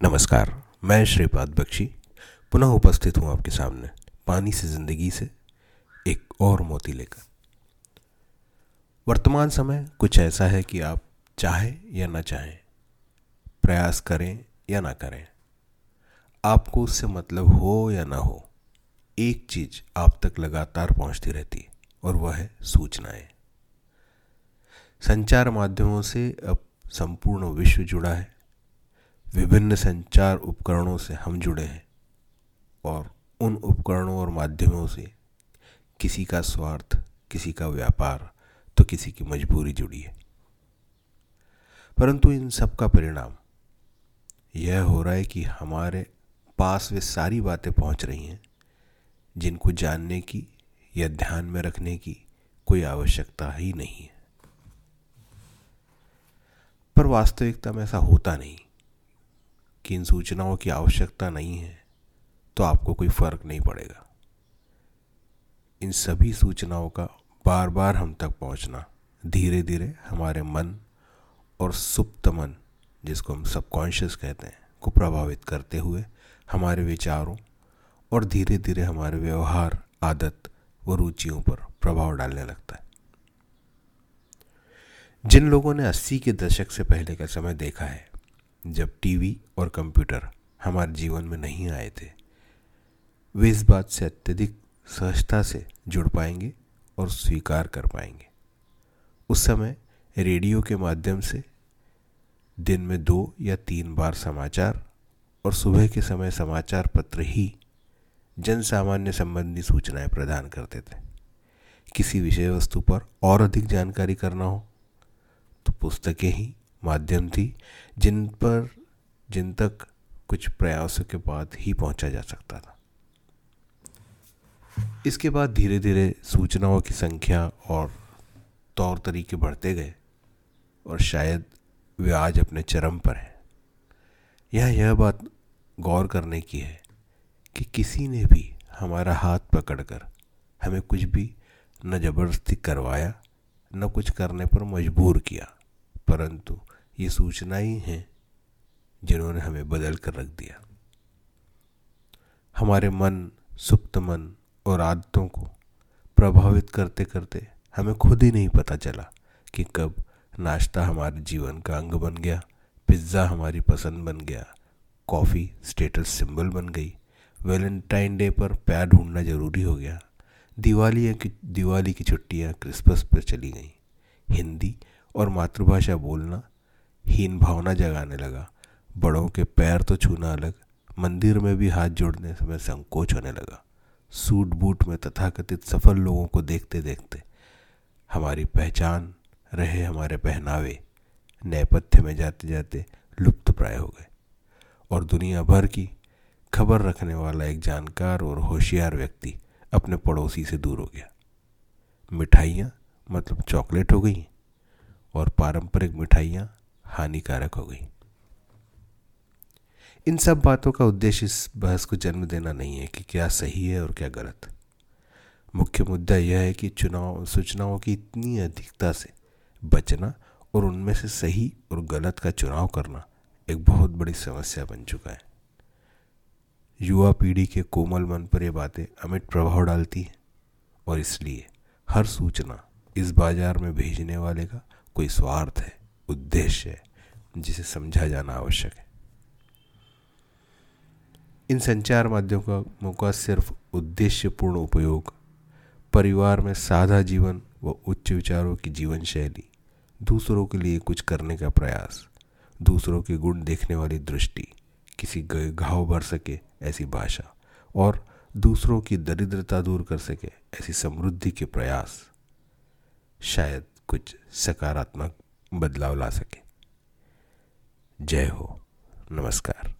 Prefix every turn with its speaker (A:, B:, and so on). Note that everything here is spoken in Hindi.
A: नमस्कार, मैं श्रीपाद बख्शी, पुनः उपस्थित हूँ आपके सामने पानी से ज़िंदगी से एक और मोती लेकर। वर्तमान समय कुछ ऐसा है कि आप चाहें या ना चाहें, प्रयास करें या ना करें, आपको उससे मतलब हो या ना हो, एक चीज़ आप तक लगातार पहुँचती रहती है, और वह है सूचनाएँ। संचार माध्यमों से अब संपूर्ण विश्व जुड़ा है। विभिन्न संचार उपकरणों से हम जुड़े हैं और उन उपकरणों और माध्यमों से किसी का स्वार्थ, किसी का व्यापार तो किसी की मजबूरी जुड़ी है। परंतु इन सब का परिणाम यह हो रहा है कि हमारे पास वे सारी बातें पहुँच रही हैं जिनको जानने की या ध्यान में रखने की कोई आवश्यकता ही नहीं है। पर वास्तविकता में ऐसा होता नहीं। कि इन सूचनाओं की आवश्यकता नहीं है तो आपको कोई फ़र्क नहीं पड़ेगा। इन सभी सूचनाओं का बार बार हम तक पहुँचना धीरे धीरे हमारे मन और सुप्त मन, जिसको हम सबकॉन्शियस कहते हैं, को प्रभावित करते हुए हमारे विचारों और धीरे धीरे हमारे व्यवहार, आदत व रुचियों पर प्रभाव डालने लगता है। जिन लोगों ने 80 के दशक से पहले का समय देखा है जब टीवी और कंप्यूटर हमारे जीवन में नहीं आए थे, वे इस बात से अत्यधिक सहजता से जुड़ पाएँगे और स्वीकार कर पाएँगे। उस समय रेडियो के माध्यम से दिन में दो या तीन बार समाचार और सुबह के समय समाचार पत्र ही जन सामान्य संबंधी सूचनाएँ प्रदान करते थे। किसी विषय वस्तु पर और अधिक जानकारी करना हो तो पुस्तकें ही माध्यम थी, जिन पर, जिन तक कुछ प्रयासों के बाद ही पहुँचा जा सकता था। इसके बाद धीरे धीरे सूचनाओं की संख्या और तौर तरीके बढ़ते गए और शायद वे आज अपने चरम पर हैं। यह यह बात गौर करने की है कि किसी ने भी हमारा हाथ पकड़कर हमें कुछ भी न ज़बरदस्ती करवाया, न कुछ करने पर मजबूर किया, परंतु ये सूचना ही हैं जिन्होंने हमें बदल कर रख दिया। हमारे मन, सुप्त मन और आदतों को प्रभावित करते करते हमें खुद ही नहीं पता चला कि कब नाश्ता हमारे जीवन का अंग बन गया, पिज़्ज़ा हमारी पसंद बन गया, कॉफ़ी स्टेटस सिंबल बन गई वैलेंटाइन डे पर प्यार ढूंढना ज़रूरी हो गया दिवाली की दिवाली की छुट्टियाँ क्रिसमस पर चली गईं। हिंदी और मातृभाषा बोलना हीन भावना जगाने लगा। बड़ों के पैर तो छूना अलग, मंदिर में भी हाथ जोड़ने समय संकोच होने लगा। सूट बूट में तथाकथित सफल लोगों को देखते देखते हमारी पहचान रहे हमारे पहनावे नेपथ्य में जाते जाते लुप्त प्राय हो गए और दुनिया भर की खबर रखने वाला एक जानकार और होशियार व्यक्ति अपने पड़ोसी से दूर हो गया। मिठाइयाँ मतलब चॉकलेट हो गई और पारंपरिक मिठाइयाँ हानिकारक हो गई। इन सब बातों का उद्देश्य इस बहस को जन्म देना नहीं है कि क्या सही है और क्या गलत। मुख्य मुद्दा यह है कि चुनाव, सूचनाओं की इतनी अधिकता से बचना और उनमें से सही और गलत का चुनाव करना एक बहुत बड़ी समस्या बन चुका है। युवा पीढ़ी के कोमल मन पर ये बातें अमिट प्रभाव डालती हैं और इसलिए हर सूचना इस बाज़ार में भेजने वाले का कोई स्वार्थ है। उद्देश्य है, जिसे समझा जाना आवश्यक है। इन संचार माध्यमों का सिर्फ़ उद्देश्यपूर्ण उपयोग, परिवार में सादा जीवन व उच्च विचारों की जीवन शैली, दूसरों के लिए कुछ करने का प्रयास, दूसरों के गुण देखने वाली दृष्टि, किसी घाव भर सके ऐसी भाषा, और दूसरों की दरिद्रता दूर कर सके ऐसी समृद्धि के प्रयास, शायद कुछ सकारात्मक बदलाव ला सके। जय हो। नमस्कार।